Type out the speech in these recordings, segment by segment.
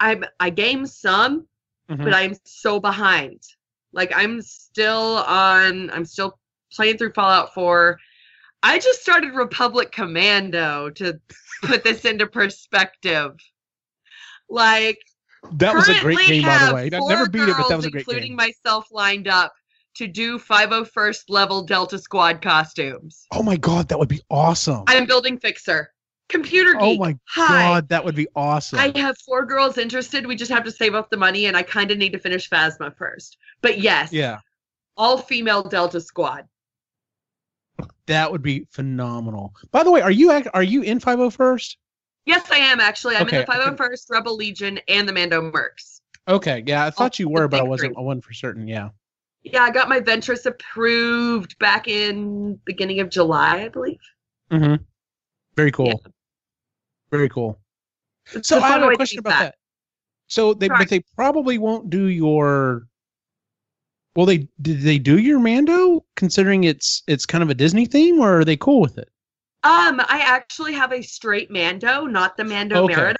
I'm I game some, Mhm. but I'm so behind. Like I'm still on. I'm still playing through Fallout 4. I just started Republic Commando to put this into perspective. Like that was a great game, by the way. I never beat it, but that was a great including game. myself lined up to do 501st level Delta Squad costumes. Oh my god, that would be awesome. I'm building Fixer. Computer geek. oh my Hi. god, that would be awesome. I have four girls interested. We just have to save up the money, and I kind of need to finish Phasma first. But yes, yeah, all female Delta Squad. that would be phenomenal. By the way, are you act- are you in 501st? Yes, I am actually. I'm Okay, in the 501st Rebel Legion and the Mando Mercs. Okay, yeah, I thought you were, but I wasn't. I wasn't for certain. Yeah. Yeah, I got my Ventress approved back in beginning of July, I believe. Mm-hmm. Very cool. Yeah. Very cool. It's So I have a question about that. So they, Right. but they probably won't do your. Well, they did they do your Mando considering it's it's kind of a Disney theme, or are they cool with it? Um, I actually have a straight Mando, not the Mando Okay. Merida.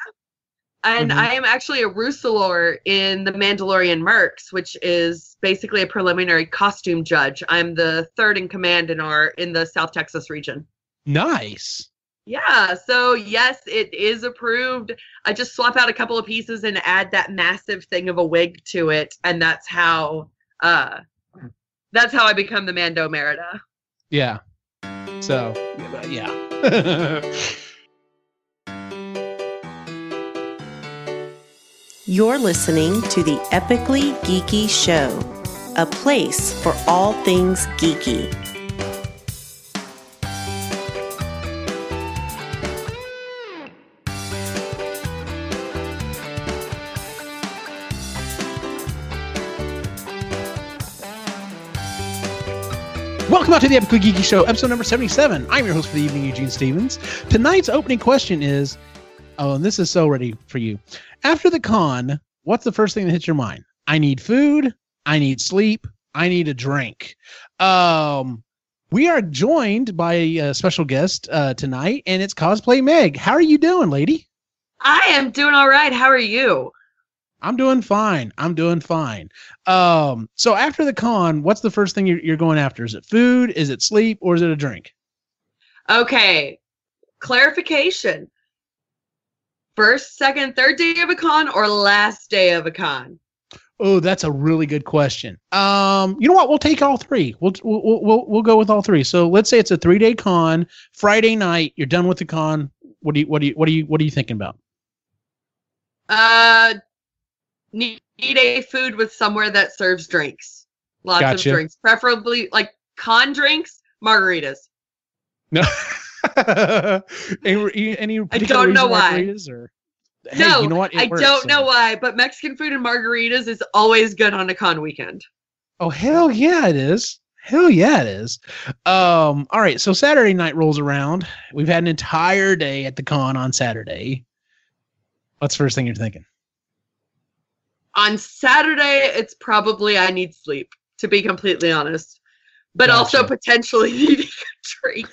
And Mhm. I am actually a Rusalor in the Mandalorian Mercs, which is basically a preliminary costume judge. I'm the third in command in our in the South Texas region. Nice. Yeah, so yes, it is approved. I just swap out a couple of pieces and add that massive thing of a wig to it, and that's how uh that's how I become the Mando Merida. Yeah. So yeah. You're listening to the Epically Geeky Show, a place for all things geeky. To the Epically Geeky Show, episode number 77. I'm your host for the evening, Eugene Stevens. Tonight's opening question is oh, and this is so ready for you. After the con, what's the first thing that hits your mind? I need food, I need sleep, I need a drink. Um, we are joined by a special guest uh, tonight, and it's Cosplay Meg. How are you doing, lady? I am doing all right. How are you? I'm doing fine. I'm doing fine. Um, so after the con, what's the first thing you're, you're going after? Is it food? Is it sleep? Or is it a drink? Okay. Clarification. First, second, third day of a con or last day of a con? Oh, that's a really good question. Um, you know what? We'll take all three. We'll we'll we'll, we'll go with all three. So let's say it's a three day con. Friday night, you're done with the con. What do you what do you what do you what are you thinking about? Uh, need, need a food with somewhere that serves drinks. Lots Gotcha. of drinks, preferably like con drinks, margaritas. No. any, any particular don't know why. margaritas Or, hey, no, you know what? It I works, don't so- know why, but Mexican food and margaritas is always good on a con weekend. Oh hell yeah, it is. Hell yeah, it is. Um, all right, so Saturday night rolls around. We've had an entire day at the con on Saturday. What's the first thing you're thinking? On Saturday, it's probably I need sleep, to be completely honest. But Gotcha. also potentially needing a drink.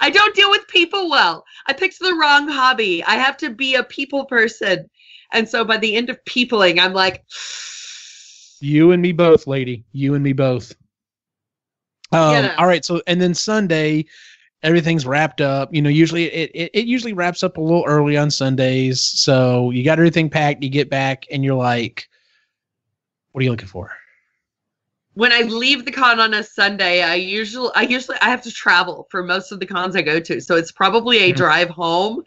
I don't deal with people well. I picked the wrong hobby. I have to be a people person. And so by the end of peopling, I'm like, You and me both, lady. You and me both. Um, Yes. all right, so and then Sunday, everything's wrapped up. You know, usually it, it it usually wraps up a little early on Sundays. So you got everything packed, you get back, and you're like, what are you looking for? when I leave the con on a Sunday, I usually I usually I have to travel for most of the cons I go to. So it's probably a Mhm. drive home.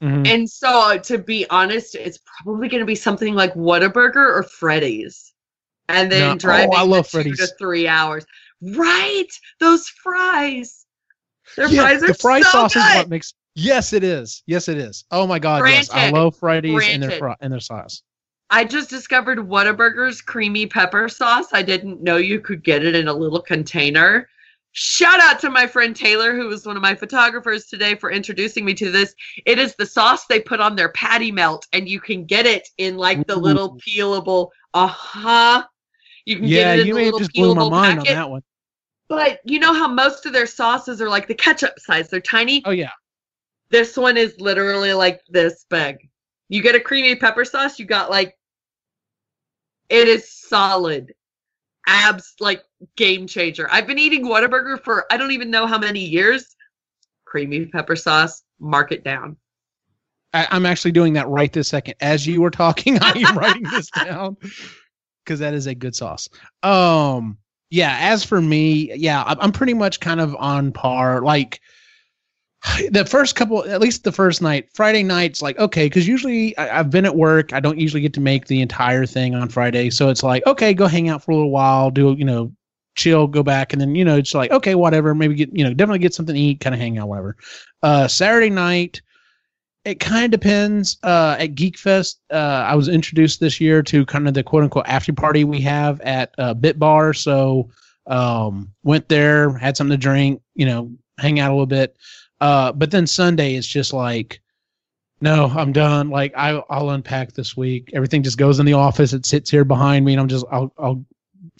Mhm. And so to be honest, it's probably gonna be something like Whataburger or Freddy's. And then No- oh, driving I love the two Freddy's. to three hours. Right? Those fries. Their Yeah, fries are the fry so sauce is what makes. Yes, it is. Yes, it is. Oh my god, yes, I Granted. love Freddy's and their Granted. fry, and their sauce. I just discovered Whataburger's creamy pepper sauce. I didn't know you could get it in a little container. Shout out to my friend Taylor, who was one of my photographers today, for introducing me to this. It is the sauce they put on their patty melt, and you can get it in like the little peelable. Uh huh. You can Yeah, get it in you the may have little just blew my mind packet. on that one. But you know how most of their sauces are like the ketchup size? They're tiny. Oh yeah, This one is literally like this big. You get a creamy pepper sauce, you got like it is solid. Abs like game changer. I've been eating Whataburger for I don't even know how many years. Creamy pepper sauce, mark it down. I, I'm actually doing that right this second. As you were talking, I am writing this down because that is a good sauce. Um, yeah. As for me, yeah, I'm, I'm pretty much kind of on par. Like the first couple, at least the first night, Friday nights, like okay, because usually I, I've been at work. I don't usually get to make the entire thing on Friday, so it's like okay, go hang out for a little while, do you know, chill, go back, and then you know, it's like okay, whatever, maybe get you know, definitely get something to eat, kind of hang out, whatever. Uh, Saturday night it kind of depends. Uh, at Geek Fest, uh, I was introduced this year to kind of the quote unquote after party we have at uh, Bit Bar. So um, went there, had something to drink, you know, hang out a little bit. Uh, but then Sunday is just like, no, I'm done. Like I, I'll unpack this week. Everything just goes in the office. It sits here behind me, and I'm just, I'll, I'll,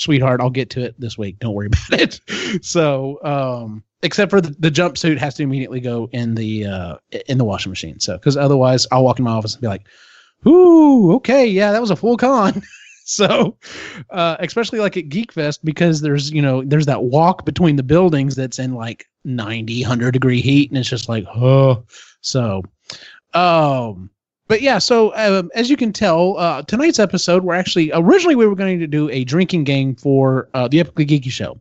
sweetheart, I'll get to it this week. Don't worry about it. so, um, except for the, the jumpsuit has to immediately go in the uh, in the washing machine. So because otherwise, I'll walk in my office and be like, "Ooh, okay, yeah, that was a full con." so uh, especially like at geek fest because there's you know there's that walk between the buildings that's in like 90 100 degree heat and it's just like oh so um but yeah so um, as you can tell uh, tonight's episode we're actually originally we were going to do a drinking game for uh, the epically geeky show.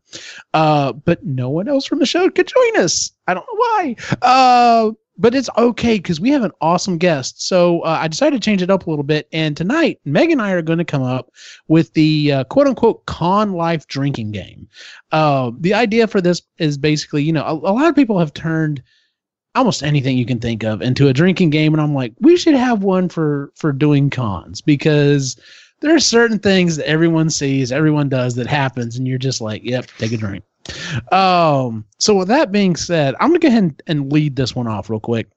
Uh, but no one else from the show could join us. I don't know why. Uh, but it's okay because we have an awesome guest. So uh, I decided to change it up a little bit. And tonight, Meg and I are going to come up with the uh, quote unquote con life drinking game. Uh, the idea for this is basically, you know, a, a lot of people have turned almost anything you can think of into a drinking game. And I'm like, we should have one for, for doing cons because there are certain things that everyone sees, everyone does that happens. And you're just like, yep, take a drink. Um, so with that being said, I'm gonna go ahead and lead this one off real quick.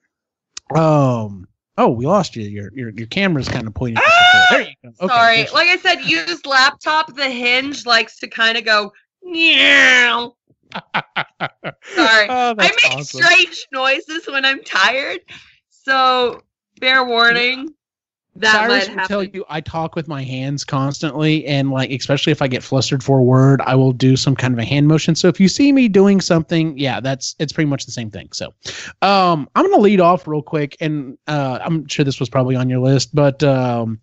Um, oh, we lost you. Your your your camera's kind of pointing. Ah! There you go. Okay, Sorry, like I said, use laptop. The hinge likes to kind of go meow. Sorry, oh, I make awesome. strange noises when I'm tired. So bear warning that Cyrus will tell you I talk with my hands constantly, and like especially if I get flustered for a word, I will do some kind of a hand motion. So if you see me doing something, yeah, that's it's pretty much the same thing. So um, I'm gonna lead off real quick, and uh, I'm sure this was probably on your list, but um,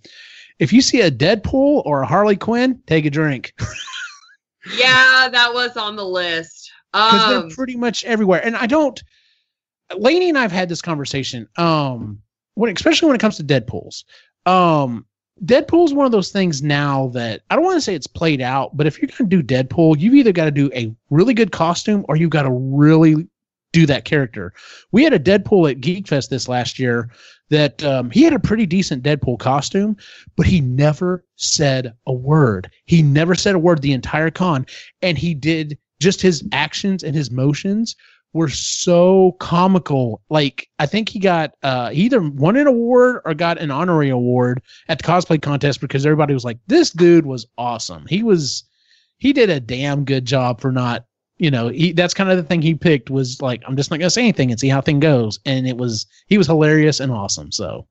if you see a Deadpool or a Harley Quinn, take a drink. yeah, that was on the list because um, they're pretty much everywhere, and I don't. Lainey and I've had this conversation. Um, when especially when it comes to Deadpool's. Um, Deadpool's one of those things now that I don't want to say it's played out, but if you're going to do Deadpool, you've either got to do a really good costume or you've got to really do that character. We had a Deadpool at Geek Fest this last year that um, he had a pretty decent Deadpool costume, but he never said a word. He never said a word the entire con, and he did just his actions and his motions were so comical. Like I think he got uh, he either won an award or got an honorary award at the cosplay contest because everybody was like, "This dude was awesome. He was he did a damn good job for not." You know, he, that's kind of the thing he picked was like, I'm just not gonna say anything and see how thing goes, and it was he was hilarious and awesome. So,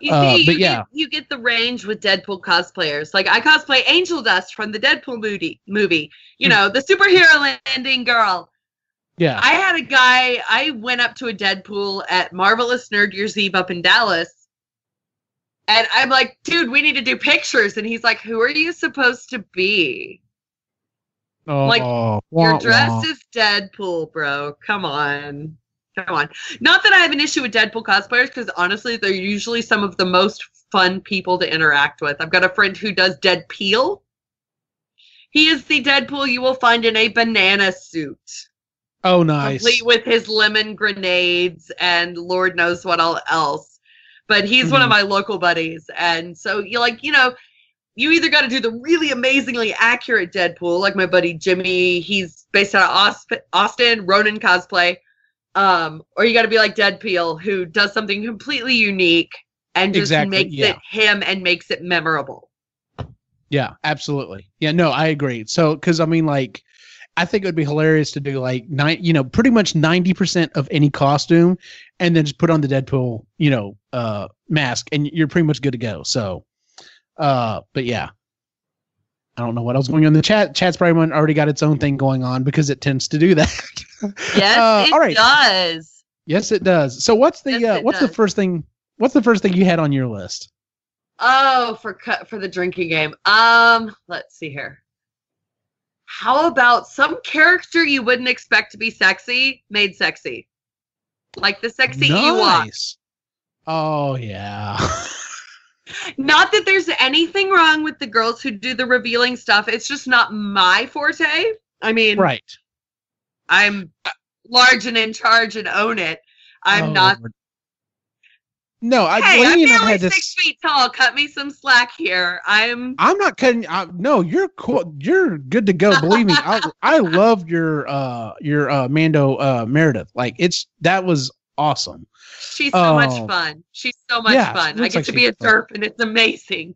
you uh, see, but you yeah, get, you get the range with Deadpool cosplayers. Like I cosplay Angel Dust from the Deadpool movie. Movie, you hmm. know, the superhero landing girl yeah. I had a guy, I went up to a Deadpool at Marvelous Nerd Year's Eve up in Dallas. And I'm like, dude, we need to do pictures. And he's like, who are you supposed to be? Oh, like, wah, your dress wah. is Deadpool, bro. Come on. Come on. Not that I have an issue with Deadpool cosplayers, because honestly, they're usually some of the most fun people to interact with. I've got a friend who does Dead Peel. He is the Deadpool you will find in a banana suit. Oh, nice. Complete with his lemon grenades and Lord knows what all else. But he's mm-hmm. one of mm-hmm. my local buddies. And so you like, you know, you either got to do the really amazingly accurate Deadpool, like my buddy Jimmy. He's based out of Austin, Ronin cosplay. Um, or you got to be like Deadpool, who does something completely unique and just exactly, makes yeah. it him and makes it memorable. Yeah, absolutely. Yeah, no, I agree. So, because I mean, like, I think it would be hilarious to do like nine, you know, pretty much ninety percent of any costume, and then just put on the Deadpool, you know, uh, mask, and you're pretty much good to go. So, uh, but yeah, I don't know what else going on in the chat. Chat's probably already got its own thing going on because it tends to do that. Yes, Uh, it all right. does. yes, it does. So what's the Yes, uh, what's the first thing? What's the first thing you had on your list? Oh, for cut for the drinking game. Um, let's see here. How about some character you wouldn't expect to be sexy made sexy? Like the sexy Ewok. nice. Oh yeah. Not that there's anything wrong with the girls who do the revealing stuff. It's just not my forte. I mean, right. I'm large and in charge and own it. I'm Oh, not. Lord. No, I, Hey, I'm Lainey and I've nearly had this. six feet tall. Cut me some slack here. I'm. I'm not cutting. I, no, you're cool. You're good to go. Believe me, I I loved your uh your uh Mando uh Merida. Like it's that was awesome. She's so much Oh. fun. She's so much Yeah, fun. I get like to be a derp, and it's amazing.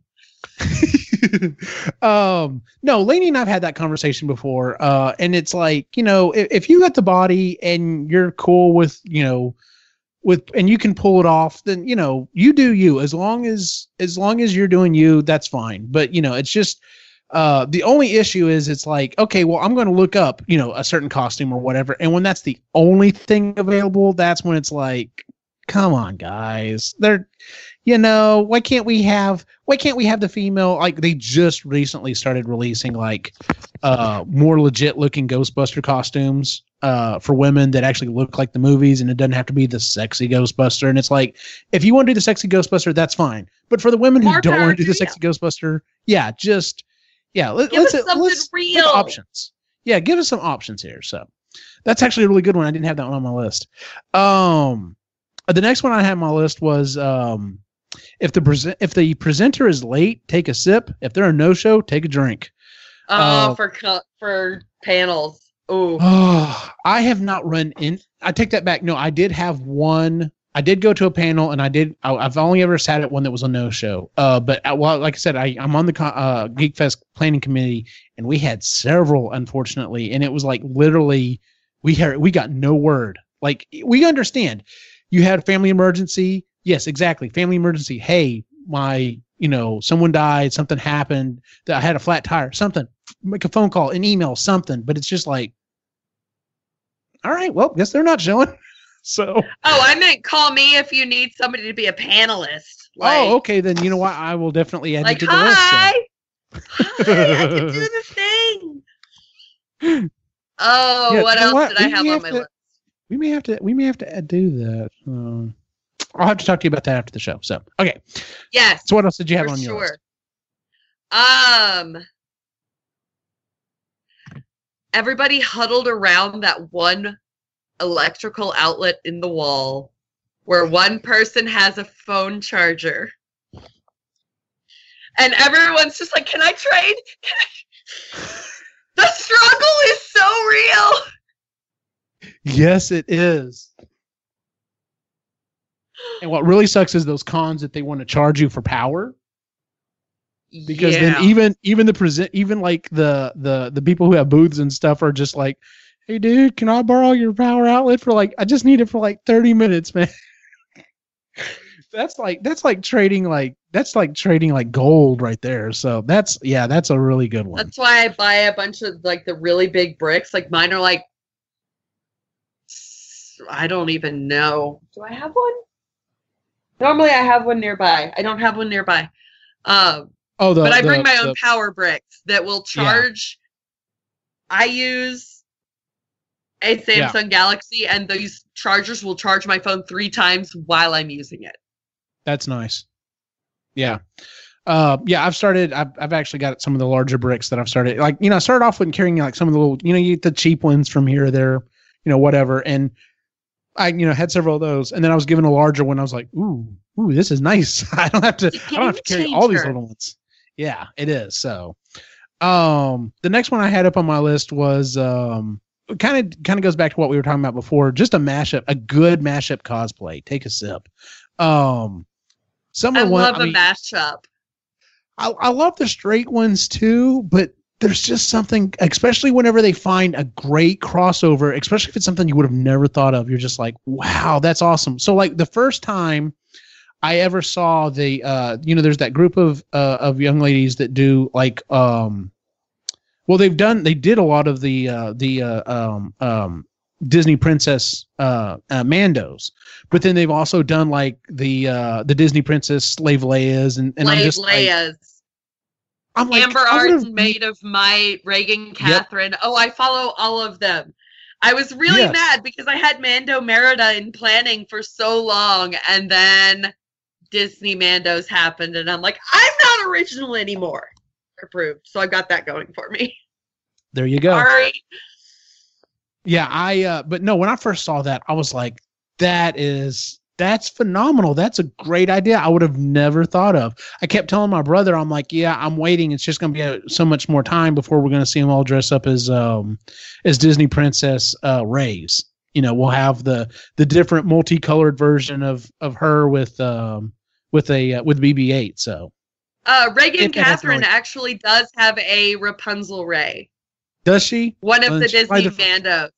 um no Lainey and I've had that conversation before uh and it's like you know if, if you got the body and you're cool with you know with and you can pull it off then you know you do you. As long as as long as you're doing you that's fine. But you know it's just uh the only issue is it's like okay well i'm going to look up you know a certain costume or whatever and when that's the only thing available that's when it's like come on guys. They're you know why can't we have why can't we have the female like they just recently started releasing like uh more legit looking ghostbuster costumes uh for women that actually look like the movies and it doesn't have to be the sexy ghostbuster. And it's like if you want to do the sexy ghostbuster that's fine. But for the women who More don't want to do the sexy ghostbuster yeah just yeah let, us something let's real. Options. Yeah give us some options here. So that's actually a really good one. I didn't have that one on my list. Um the next one i had on my list was um if the present if the presenter is late, take a sip. If they're a no show, take a drink. Oh, Uh, for for panels. Oh, Oh, I have not run in. I take that back. No, I did have one. I did go to a panel, and I did. I, I've only ever sat at one that was a no show. Uh, but uh, well, like I said, I, I'm on the uh, Geek Fest planning committee, and we had several, unfortunately, and it was like literally, we had we got no word. Like we understand, you had a family emergency. Yes, exactly, family emergency. Hey, my, you know, someone died, something happened. I had a flat tire, something. Make a phone call, an email, something. But it's just like all right, well, guess they're not showing. So, oh, I meant call me if you need somebody to be a panelist. Like, oh, okay, then you know what? I will definitely add like you to the list. hi, then. hi, I can do the thing. Oh, Yeah, what else what? did I We have on have my to- list? We may have to. We may have to do that. Uh, I'll have to talk to you about that after the show. So, okay. Yes, So, what else did you have on your list? Um, everybody huddled around that one electrical outlet in the wall where one person has a phone charger. And everyone's just like, Can I trade? Can I? The struggle is so real. Yes, it is. And what really sucks is those cons that they want to charge you for power. Because Yeah. then even even the present even like the the the people who have booths and stuff are just like hey dude can i borrow your power outlet for like i just need it for like 30 minutes man that's like that's like trading like that's like trading like gold right there so that's yeah that's a really good one That's why I buy a bunch of like the really big bricks. Like mine are like i don't even know. Do I have one? Normally I have one nearby. I don't have one nearby. Um, oh the, but I the- bring my own the- power bricks that will Yeah. charge. I use a Samsung Galaxy, and those chargers will charge my phone three times while I'm using it. That's nice. Yeah. Uh, yeah, I've started. I've, I've actually got some of the larger bricks that I've started. Like, you know, I started off with carrying like some of the little, you know, you get the cheap ones from here or there, you know, whatever. And I, you know, had several of those. And then I was given a larger one. I was like, ooh, ooh, this is nice. I don't have to, I don't have to carry all these little ones. Yeah, it is. So, um, the next one I had up on my list was, um, kind of, kind of goes back to what we were talking about before. Just a mashup, a good mashup cosplay. Take a sip. Um, some I of the one, love I a mean, mashup. I, I love the straight ones too, but there's just something, especially whenever they find a great crossover, especially if it's something you would have never thought of. You're just like, wow, that's awesome. So like the first time I ever saw the, uh, you know, there's that group of uh, of young ladies that do like, um, well, they've done, they did a lot of the uh, the uh, um, um, Disney princess uh, uh, Mandos, but then they've also done like the uh, the Disney princess Slave Leia's and, and I'm Slave just like, I'm like, Amber would've- Maid of Might, Reagan Catherine. Oh, I follow all of them. I was really Yes. mad because I had Mando Merida in planning for so long, and then Disney Mandos happened, and I'm like, I'm not original anymore. Approved. So I got that going for me. There you go. Sorry. Yeah, I uh but no, when I first saw that, I was like, that is that's phenomenal. That's a great idea. I would have never thought of. I kept telling my brother, I'm like, yeah, I'm waiting. It's just going to be a, so much more time before we're going to see them all dress up as um as Disney princess uh Reys. You know, we'll have the the different multicolored version of of her with um with a uh, with BB-8. So, Uh, Reagan Catherine actually does have a Rapunzel Rey, does she? one of Well, the then she's probably Disney Mandos.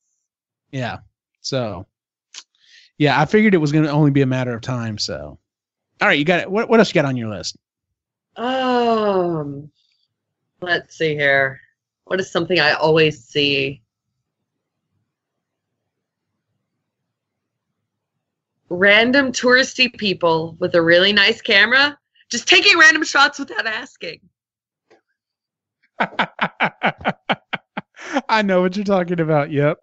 Yeah. So, yeah, I figured it was going to only be a matter of time. So, all right, you got it. What, what else you got on your list? Um, let's see here. What is something I always see? Random touristy people with a really nice camera just taking random shots without asking. I know what you're talking about. Yep.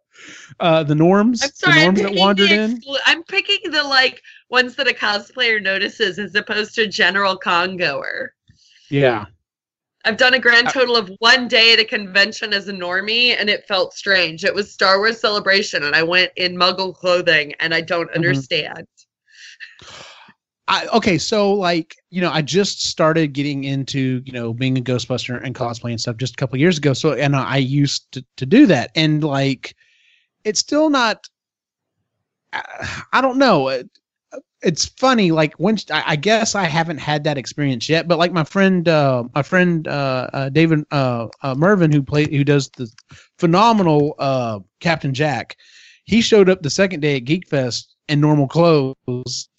Uh, the norms, I'm sorry, the I'm norms that picking, wandered the in. exclu- I'm picking the like ones that a cosplayer notices as opposed to a general con goer. Yeah. I've done a grand Uh, total of one day at a convention as a normie, and it felt strange. It was Star Wars Celebration, and I went in Muggle clothing, and I don't Mhm. understand. I, okay, so like you know, I just started getting into you know being a Ghostbuster and cosplay and stuff just a couple years ago. So and I used to to do that, and like it's still not. I, I don't know. It, it's funny, like when I, guess I haven't had that experience yet, but like my friend, uh, my friend uh, uh, David uh, uh, Mervin, who play who does the phenomenal uh, Captain Jack, he showed up the second day at Geek Fest in normal clothes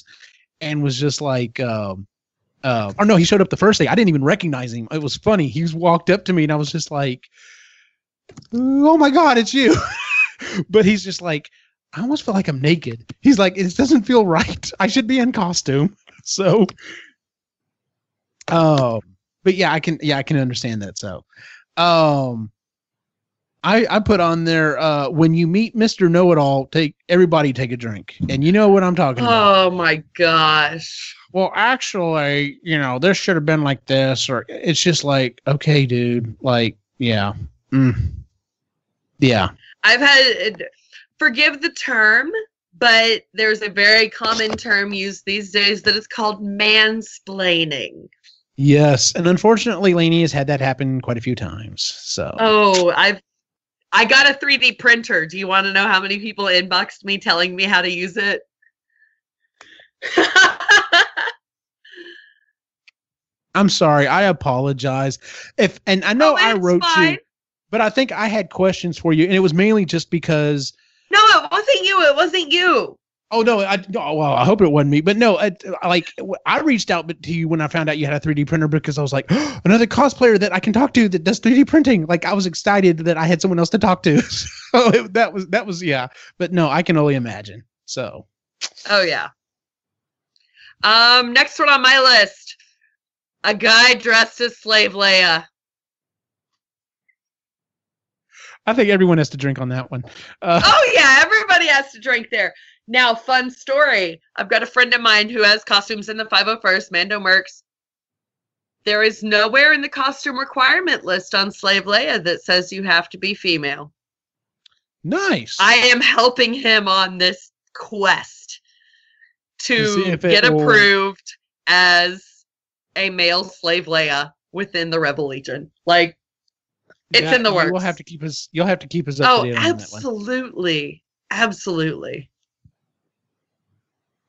and was just like um uh or no he showed up the first day. I didn't even recognize him. It was funny. He walked up to me and i was just like oh my god it's you. But he's just like i almost feel like i'm naked he's like it doesn't feel right i should be in costume so um but yeah i can yeah i can understand that so um I, I put on there uh, when you meet Mr. Know It All, take everybody take a drink, and you know what I'm talking about. Oh my gosh. well, actually, you know, this should have been like this, or it's just like, okay, dude, like, yeah, mm. yeah, I've had, forgive the term, but there's a very common term used these days that is called mansplaining. yes, and unfortunately, Lainey has had that happen quite a few times. So, Oh, I've I got a 3D printer. Do you want to know how many people inboxed me telling me how to use it? I'm sorry, I apologize if, and I know Oh, I wrote fine. you, but I think I had questions for you, and it was mainly just because No, it wasn't you. It wasn't you. Oh no! I oh, well, I hope it wasn't me, but no, I, like I reached out to you when I found out you had a 3D printer because I was like, another cosplayer that I can talk to that does 3D printing. Like I was excited that I had someone else to talk to. so it, that was that was yeah, but no, I can only imagine. So Oh yeah. Um, next one on my list. A guy dressed as Slave Leia. I think everyone has to drink on that one. Uh, Oh yeah, everybody has to drink there. Now, fun story. I've got a friend of mine who has costumes in the 501st, Mando Mercs. There is nowhere in the costume requirement list on Slave Leia that says you have to be female. nice. I am helping him on this quest To see to if it get will- approved as a male Slave Leia within the Rebel Legion. Like, it's in the works. You will have to keep us. You'll have to keep us up Oh, date on that one. absolutely. Absolutely.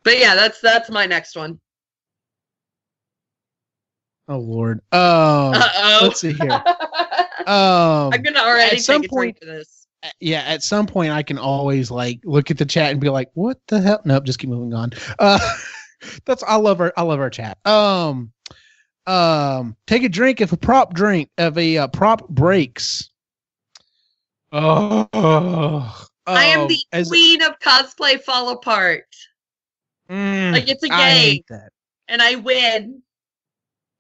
But yeah, that's that's my next one. Oh Lord. Um, Uh-oh. let's see here. Um, I'm gonna already at some point- to this. yeah, at some point I can always like look at the chat and be like, "What the hell?" Nope, just keep moving on. Uh, that's I love our I love our chat. Um, um, take a drink if a prop drink if a uh, prop breaks. Oh, I am um, the as- queen of cosplay fall apart. Mm, Like it's a I game, hate that. and I win.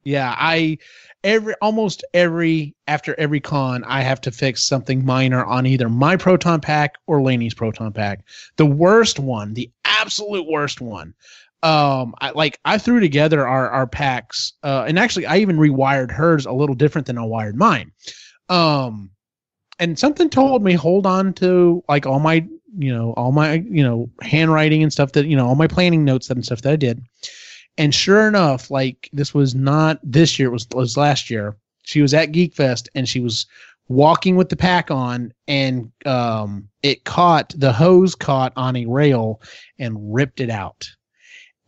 Yeah, I every almost every after every con I have to fix something minor on either my proton pack or Lainey's proton pack. The worst one, the absolute worst one. Um I like I threw together our our packs uh and actually I even rewired hers a little different than I wired mine. Um and something told me hold on to like all my you know all my you know handwriting and stuff that you know all my planning notes and stuff that I did and sure enough, like this was not this year, it was, it was last year. She was at Geek Fest and she was walking with the pack on and um it caught the hose caught on a rail and ripped it out.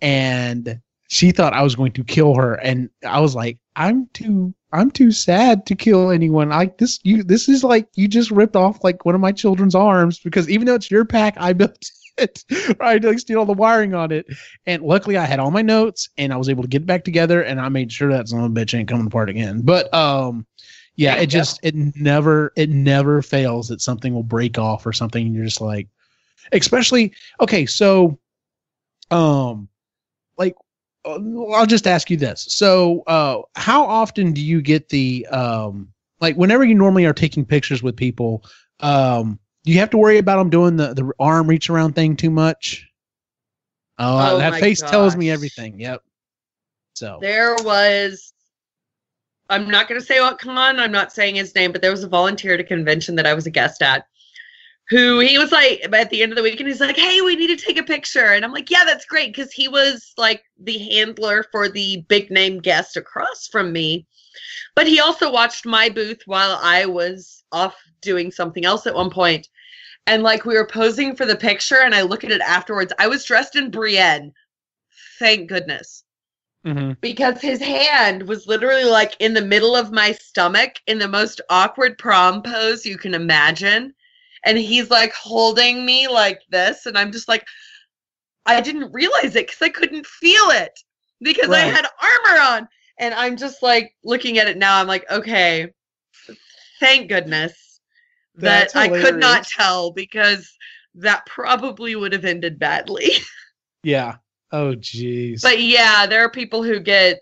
And she thought I was going to kill her. And I was like, I'm too I'm too sad to kill anyone. Like this you this is like you just ripped off like one of my children's arms because even though it's your pack, I built it. I like steal all the wiring on it. And luckily I had all my notes and I was able to get it back together and I made sure that son of a bitch ain't coming apart again. But um yeah, it just it never it never fails that something will break off or something and you're just like especially okay, so um I'll just ask you this. So uh how often do you get the um like whenever you normally are taking pictures with people um do you have to worry about them doing the, the arm reach around thing too much? Oh, Oh that face tells me everything. Yep. So There was, I'm not going to say what con, I'm not saying his name, but there was a volunteer at a convention that I was a guest at who he was like, at the end of the weekend, he's like, hey, we need to take a picture. And I'm like, yeah, that's great. Because he was like the handler for the big name guest across from me. But he also watched my booth while I was off doing something else at one. And like we were posing for the picture, and I look at it afterwards. I was dressed in Brienne. Thank goodness Mhm. because his hand was literally like in the middle of my stomach in the most awkward prom pose you can imagine. And he's like holding me like this. And I'm just like, I didn't realize it because I couldn't feel it because I had armor on. And I'm just like looking at it now. I'm like, okay, thank goodness that I could not tell because that probably would have ended badly. yeah. Oh jeez. But yeah, there are people who get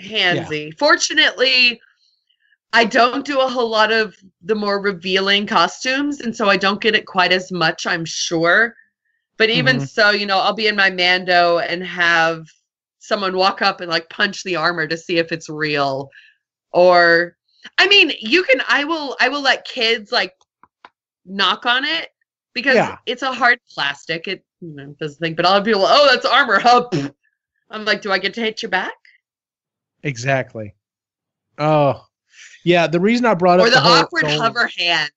handsy. Fortunately, I don't do a whole lot of the more revealing costumes, and so I don't get it quite as much, I'm sure. But even Mhm. so, you know, I'll be in my Mando and have someone walk up and like punch the armor to see if it's real. Or I mean, you can I will I will let kids like knock on it because Yeah. it's a hard plastic. It you know, does the thing, but I'll be like, oh, that's armor. Huh? I'm like, do I get to hit your back? exactly. Oh. Yeah, the reason I brought Or up the, whole- awkward the whole- hover hand.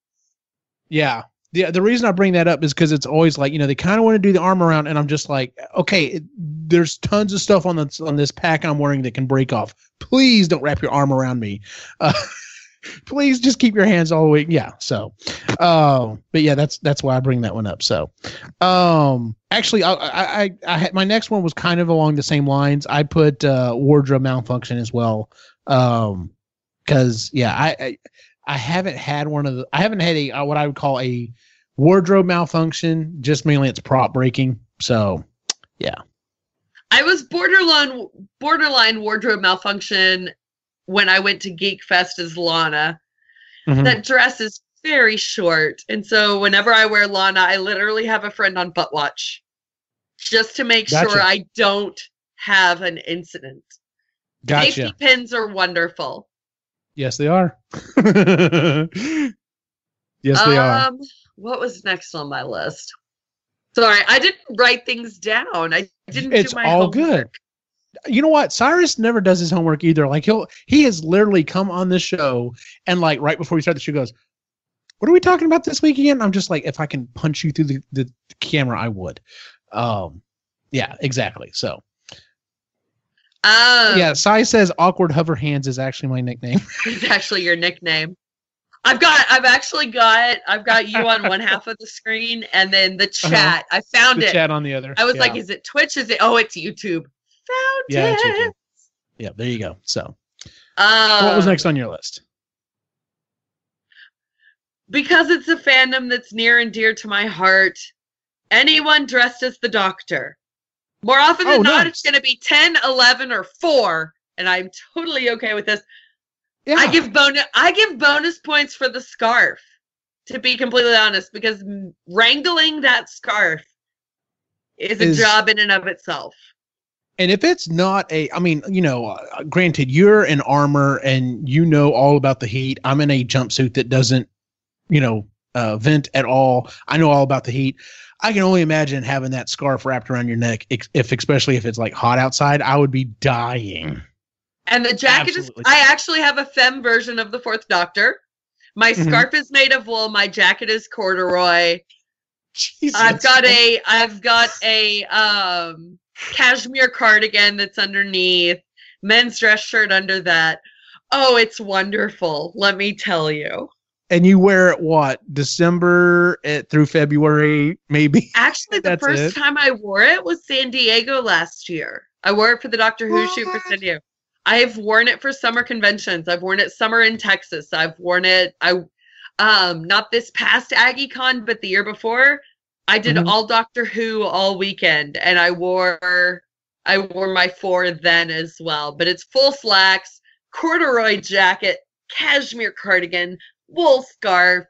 Yeah. The, the reason I bring that up is because it's always like, you know, they kind of want to do the arm around, and I'm just like, okay, it, there's tons of stuff on this on this pack I'm wearing that can break off. Please don't wrap your arm around me. Uh, please just keep your hands all the way. Yeah. So, um, but yeah, that's that's why I bring that one up. So, um, actually, I I I, I had, my next one was kind of along the same lines. I put uh, wardrobe malfunction as well. Um, because yeah, I, I I haven't had one of the I haven't had a uh, what I would call a wardrobe malfunction. Just mainly it's prop breaking. So yeah, I was borderline borderline wardrobe malfunction when I went to Geek Fest as Lana. mhm. That dress is very short, and so whenever I wear Lana, I literally have a friend on butt watch just to make Gotcha. sure I don't have an incident. gotcha. Safety pins are wonderful. Yes, they are. yes, they are. um, What was next on my list? Sorry, I didn't write things down. I didn't It's do my all homework. good. You know what? Cyrus never does his homework either. Like he'll he has literally come on this show and like right before we start the show goes, "What are we talking about this week again?" I'm just like, if I can punch you through the, the, camera, I would. Um, yeah, exactly. So Um, yeah, Sai says awkward hover hands is actually my nickname. it's actually your nickname. I've got, I've actually got, I've got you on one half of the screen, and then the chat. I found Uh-huh. the it. chat on the other. I was Yeah. like, is it Twitch? Is it? Oh, it's YouTube. Found Yeah, it. YouTube. yeah, there you go. So, Um, what was next on your list? Because it's a fandom that's near and dear to my heart. Anyone dressed as the Doctor. More often than Oh, not, nice. it's going to be 10, 11, or 4. And I'm totally okay with this. Yeah, I give bonus I give bonus points for the scarf. To be completely honest, because wrangling that scarf is a job in and of itself. and if it's not a, I mean, you know, uh, granted, you're in armor and you know all about the heat. I'm in a jumpsuit that doesn't, you know, uh, vent at all. I know all about the heat. I can only imagine having that scarf wrapped around your neck, if especially if it's like hot outside. I would be dying. And the jacket Absolutely. is I actually have a femme version of the fourth doctor. My Mhm. scarf is made of wool, my jacket is corduroy. Jesus. I've got a I've got a um cashmere cardigan that's underneath, men's dress shirt under that. Oh, it's wonderful. Let me tell you. And you wear it what December eh, through February, maybe. Actually, the That's first it? time I wore it was San Diego last year. I wore it for the Doctor Who shoot for San Diego. I've worn it for summer conventions. I've worn it summer in Texas. I've worn it. I, um, not this past AggieCon, but the year before. I did Mhm. all Doctor Who all weekend, and I wore, I wore my four then as well. But it's full slacks, corduroy jacket, cashmere cardigan, wool scarf,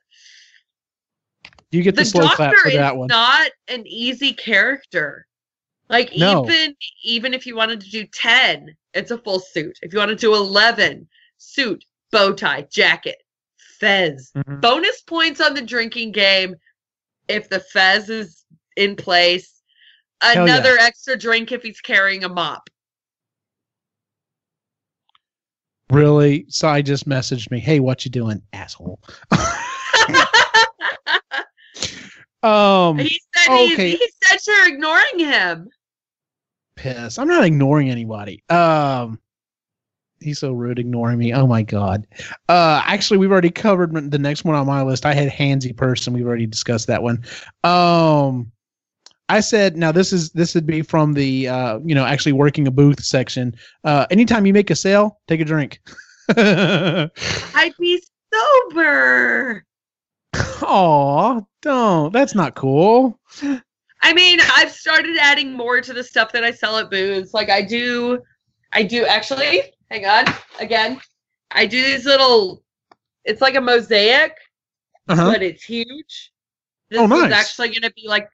You get the, the slow clap for is that one. not an easy character like No. even even if you wanted to do 10 it's a full suit if you want to do 11 suit bow tie jacket fez Mhm. bonus points on the drinking game if the fez is in place yeah. another extra drink if he's carrying a mop Really? So I just messaged me, "Hey, what you doing, asshole?" um, he said Okay. he said you're ignoring him piss. I'm not ignoring anybody. Um, he's so rude, ignoring me. Oh my god. Uh, actually, we've already covered the next one on my list. I had handsy person. We've already discussed that one. Um, I said now this is this would be from the uh, you know, actually working a booth section. Uh, anytime you make a sale, take a drink. i'd be sober Aw, don't. That's not cool. I mean, I've started adding more to the stuff that I sell at booths. Like I do, I do actually. Hang on, again. I do these little. It's like a mosaic, Uh-huh. but it's huge. This Oh, nice. actually going to be like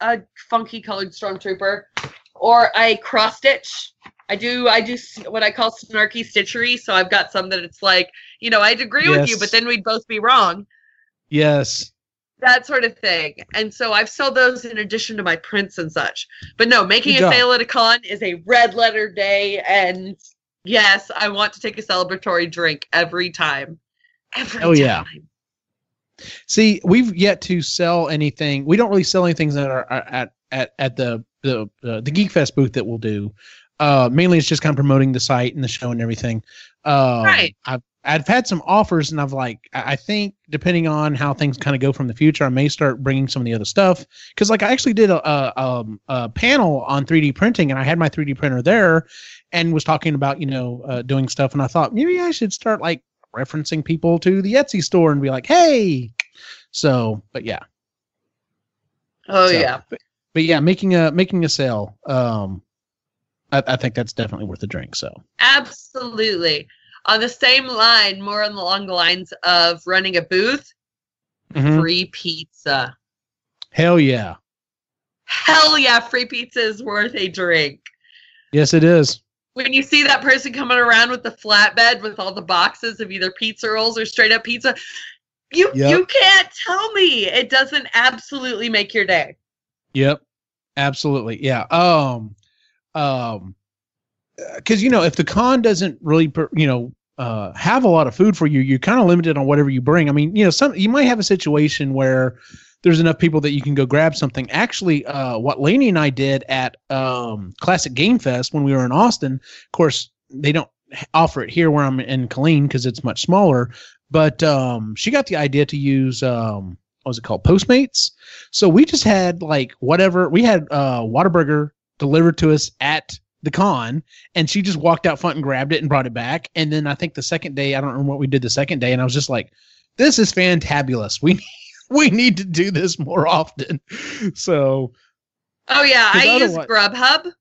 a funky colored stormtrooper, or I cross stitch. I do. I do what I call snarky stitchery. So I've got some that it's like, you know, I'd agree with you, but then we'd both be wrong Yes. that sort of thing. And so I've sold those in addition to my prints and such. But no, making Good a job. sale at a con is a red letter day. And yes, I want to take a celebratory drink every time. Every Oh, time. yeah. See, we've yet to sell anything. We don't really sell anything that are are at at at the the uh, the Geek Fest booth that we'll do. Uh, mainly, it's just kind of promoting the site and the show and everything. Um, Right. I've I've had some offers, and I've like I I think depending on how things kind of go from the future, I may start bringing some of the other stuff. Because like I actually did a, a um a panel on 3D printing, and I had my 3D printer there, and was talking about you know uh, doing stuff, and I thought maybe I should start like referencing people to the Etsy store and be like, hey. So, but yeah. Oh, So, yeah. But, but yeah, making a making a sale. Um, I, I think that's definitely worth a drink. So Absolutely. On the same line, more on the, along the lines of running a booth, Mhm. free pizza. hell yeah, Hell yeah, free pizza is worth a drink. yes it is. When you see that person coming around with the flatbed with all the boxes of either pizza rolls or straight up pizza, you Yep. you can't tell me it doesn't absolutely make your day. Yep, absolutely. Yeah. Um, um, because you know if the con doesn't really, you know, uh, have a lot of food for you, you're kind of limited on whatever you bring. I mean, you know, some you might have a situation where there's enough people that you can go grab something. Actually, uh, what Lainey and I did at um, Classic Game Fest when we were in Austin, of course, they don't offer it here where I'm in Killeen because it's much smaller. But um, she got the idea to use um, what was it called Postmates. So we just had like whatever we had uh, Whataburger delivered to us at the con and she just walked out front and grabbed it and brought it back and then i think the second day i don't remember what we did the second day and i was just like this is fantabulous we we need to do this more often so Oh yeah, I use Grubhub.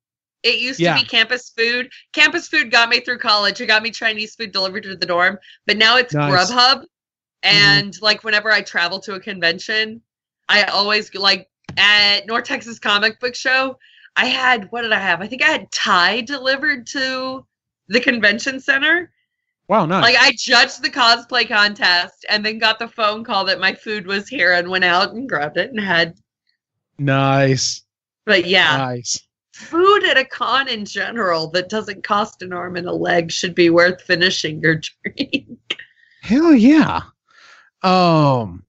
It used Yeah. to be campus food. Campus food got me through college. It got me Chinese food delivered to the dorm. But now it's Nice. Grubhub. Mm-hmm. And like whenever I travel to a convention, I always like at North Texas Comic Book Show. I had what did I have? I think I had Thai delivered to the convention center. Wow nice Like I judged the cosplay contest and then got the phone call that my food was here and went out and grabbed it and had. nice But yeah. nice food at a con in general that doesn't cost an arm and a leg should be worth finishing your drink. hell yeah um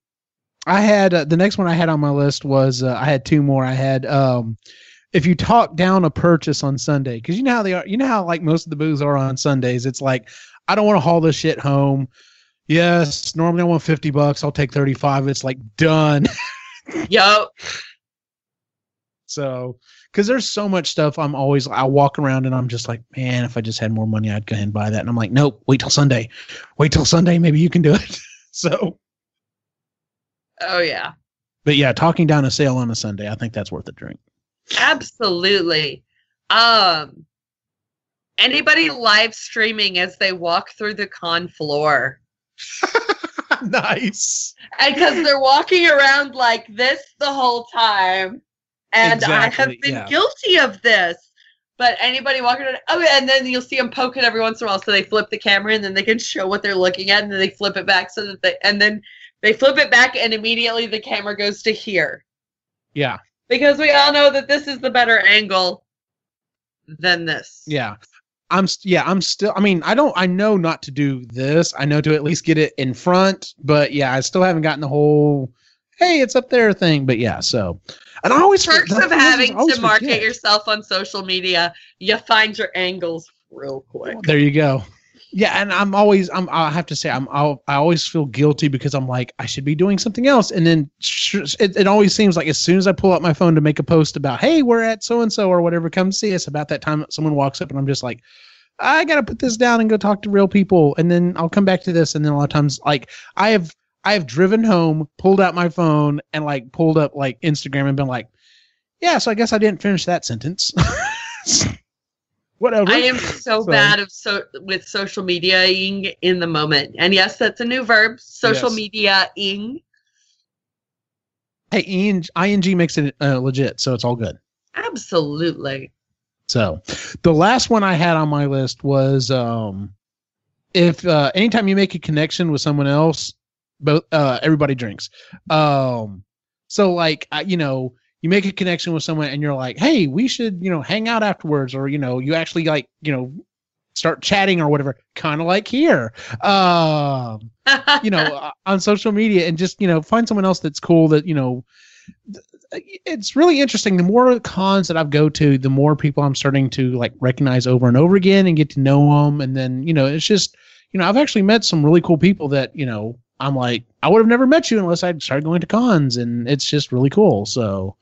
i had uh, the next one i had on my list was uh, i had two more i had um if you talk down a purchase on sunday because you know how they are you know how like most of the booths are on sundays it's like i don't want to haul this shit home. Yes normally i want 50 bucks i'll take 35 it's like done. Yo, so because there's so much stuff i'm always i walk around and i'm just like man if i just had more money i'd go ahead and buy that. And i'm like nope wait till sunday. Wait till sunday maybe you can do it. So oh yeah, but yeah talking down a sale on a sunday i think that's worth a drink. Absolutely. Um, anybody live streaming as they walk through the con floor, nice and because they're walking around like this the whole time, and I have been yeah. guilty of this. But anybody walking around, oh, and then you'll see them poke it every once in a while, so they flip the camera, and then they can show what they're looking at, and then they flip it back, so that they, and then they flip it back, and immediately the camera goes to here, yeah because we all know that this is the better angle than this. yeah i'm st- yeah i'm still i mean i don't i know not to do this i know to at least get it in front but yeah i still haven't gotten the whole hey it's up there thing but yeah so and i always Perks of thing is, is I having to market forget. yourself on social media, you find your angles real quick. There you go. Yeah, and I'm always I'm I have to say I'm I'll, I always feel guilty because I'm like I should be doing something else, and then it, it always seems like as soon as I pull out my phone to make a post about hey we're at so and so or whatever, come see us. About that time, someone walks up and I'm just like. I gotta put this down and go talk to real people, and then I'll come back to this. And then a lot of times, like I have, I have driven home, pulled out my phone, and like pulled up like Instagram and been like, "Yeah, so I guess I didn't finish that sentence." Whatever. I am so, So- bad of so with social mediaing in the moment. And yes, that's a new verb. Social Yes. media-ing. Hey, ing, ing makes it uh, legit, so it's all good. Absolutely. So, the last one I had on my list was um, if uh, anytime you make a connection with someone else, both uh, everybody drinks. Um, so like I, you know, you make a connection with someone and you're like, hey, we should you know hang out afterwards, or you know, you actually like you know start chatting or whatever, kind of like here. Um, you know uh, on social media and just you know find someone else that's cool that you know it's really interesting. The more cons that i've go to the more people i'm starting to like recognize over and over again and get to know them and then you know it's just you know i've actually met some really cool people that you know i'm like i would have never met you unless I'd started going to cons and it's just really cool. So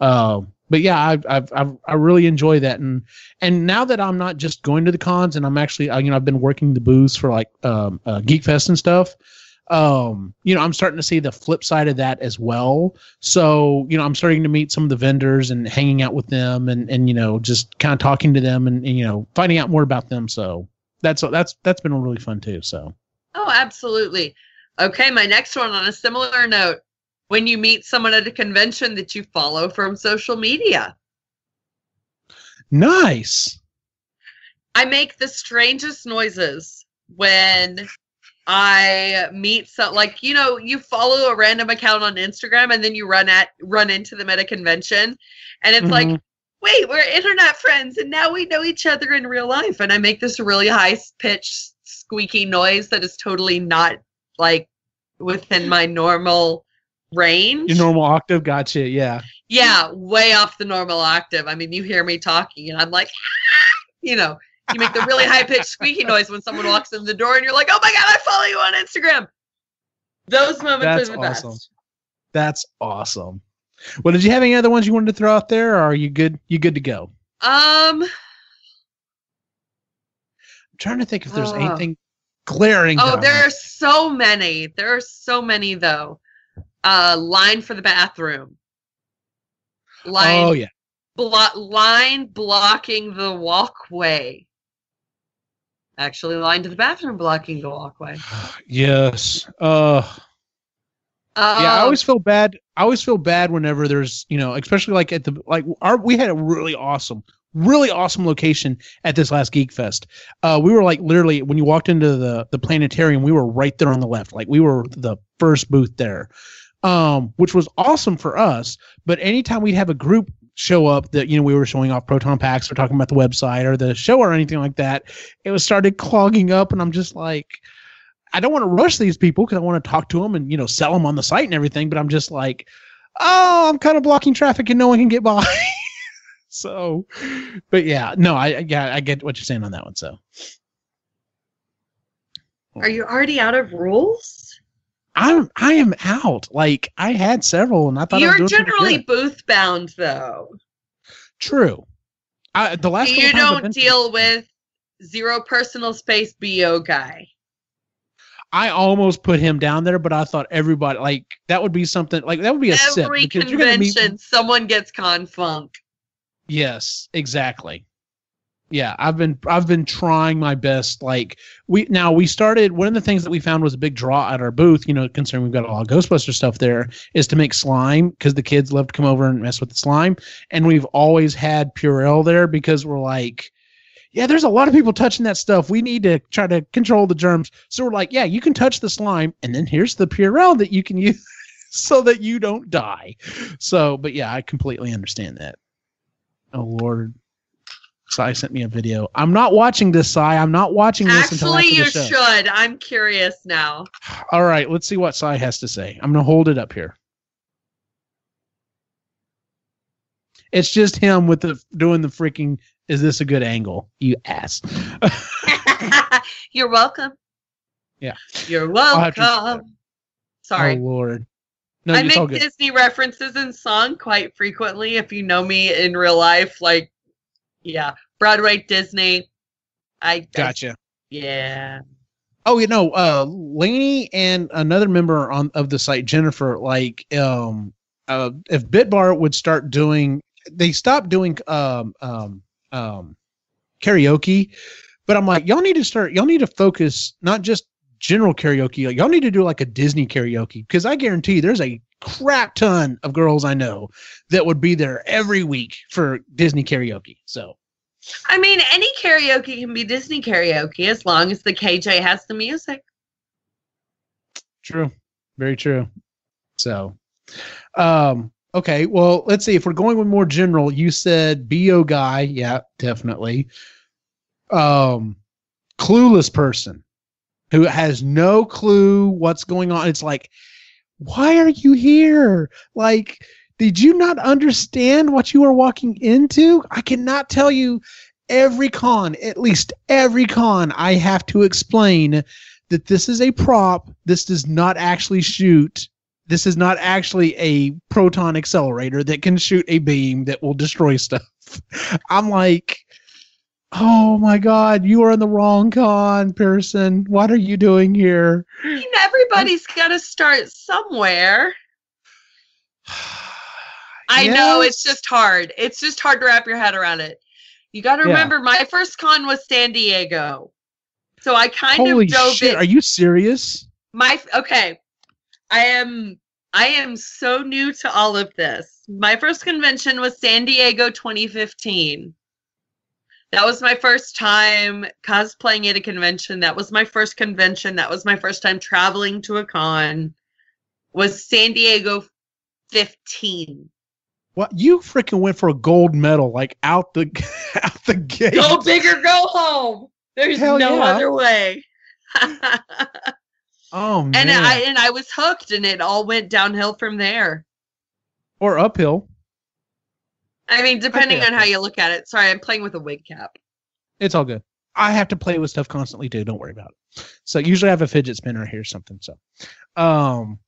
uh, but yeah I've, I've i've i really enjoy that and and now that i'm not just going to the cons and i'm actually uh, you know i've been working the booths for like um uh, geek fest and stuff um you know i'm starting to see the flip side of that as well so you know i'm starting to meet some of the vendors and hanging out with them and and you know just kind of talking to them and, and you know finding out more about them so that's that's that's been really fun too so oh, absolutely. Okay, my next one on a similar note. When you meet someone at a convention that you follow from social media. nice I make the strangest noises when I meet some like you know you follow a random account on Instagram and then you run at run into them at a convention and it's like Mhm. wait we're internet friends and now we know each other in real life and I make this really high pitched squeaky noise that is totally not like within my normal range. Your normal octave, gotcha. Yeah. Yeah, way off the normal octave. I mean, you hear me talking, and I'm like, you know, you make the really high pitched squeaky noise when someone walks in the door, and you're like, oh my god, I follow you on Instagram. Those moments That's are the awesome. best. That's awesome. Well, did you have any other ones you wanted to throw out there, or are you good? You good to go? Um. I'm trying to think if there's Oh. anything glaring. Oh, there are so many. There are so many though. Uh, line for the bathroom. Line. Oh yeah. blo- line blocking the walkway. Actually, line to the bathroom blocking the walkway. Yes. Uh. Yeah, I always feel bad. I always feel bad whenever there's, you know, especially like at the like our we had a really awesome, really awesome location at this last Geek Fest. Uh, we were like literally when you walked into the the planetarium, we were right there on the left. Like we were the first booth there, um, which was awesome for us. But anytime we'd have a group show up that you know we were showing off proton packs or talking about the website or the show or anything like that, it was started clogging up, and I'm just like. I don't want to rush these people because I want to talk to them and you know sell them on the site and everything. But I'm just like, oh, I'm kind of blocking traffic and no one can get by. so, but yeah, no, I yeah I get what you're saying on that one. So Are you already out of rules? I'm I am out. Like I had several and I thought You're generally booth bound though. true. I, the last you don't deal with zero personal space bo guy. I almost put him down there, but I thought everybody like that would be something like that would be a Every you're meet- convention, someone gets con funk. Yes, exactly. Yeah, I've been I've been trying my best. Like we now we started one of the things that we found was a big draw at our booth. You know, considering we've got a lot of Ghostbuster stuff there, is to make slime because the kids love to come over and mess with the slime. And we've always had Purell there because we're like, yeah, there's a lot of people touching that stuff. We need to try to control the germs. So we're like, yeah, you can touch the slime, and then here's the Purell that you can use so that you don't die. So, but yeah, I completely understand that. Oh Lord. Sai sent me a video. I'm not watching this, Sai. I'm not watching this until Actually, after the you show. should. I'm curious now. All right, let's see what Sai has to say. I'm gonna hold it up here. It's just him with the doing the freaking. Is this a good angle? You ass. You're welcome. Yeah. You're welcome. Sorry. Oh Lord. No, I make. Disney references in song quite frequently. If you know me in real life, like, yeah, Broadway, Disney. I I- Gotcha. yeah. Oh, you know, uh, Lainey and another member on of the site, Jennifer, like, um, uh, if Bitbar would start doing, they stopped doing, um, um, um, karaoke, but I'm like, y'all need to start, y'all need to focus not just general karaoke, like, y'all need to do like a Disney karaoke because I guarantee you there's a crap ton of girls I know that would be there every week for Disney karaoke. So, I mean, any karaoke can be Disney karaoke as long as the KJ has the music. True. Very true. So, um, okay. Well, let's see. If we're going with more general, you said BO guy. Yeah, definitely. Um, clueless person who has no clue what's going on. It's like, why are you here? Like, did you not understand what you are walking into? I cannot tell you every con, at least every con, I have to explain that this is a prop. This does not actually shoot. This is not actually a proton accelerator that can shoot a beam that will destroy stuff. I'm like, oh my god, you are in the wrong con, Pearson. What are you doing here? Everybody's got to start somewhere. I know it's just hard. It's just hard to wrap your head around it. You got to Yeah. remember, my first con was San Diego, so I kind holy of dove shit. in. Are you serious? my okay i am i am so new to all of this my first convention was san diego 2015 that was my first time cosplaying at a convention that was my first convention that was my first time traveling to a con was san diego 15 What you freaking went for a gold medal like out the out the gate. go big or go home there's Hell no yeah. other way Oh man. And I and I was hooked, and it all went downhill from there. or uphill. I mean, depending Okay. on how you look at it. Sorry, I'm playing with a wig cap. It's all good. I have to play with stuff constantly too. Don't worry about it. So usually I have a fidget spinner here or something. So, um,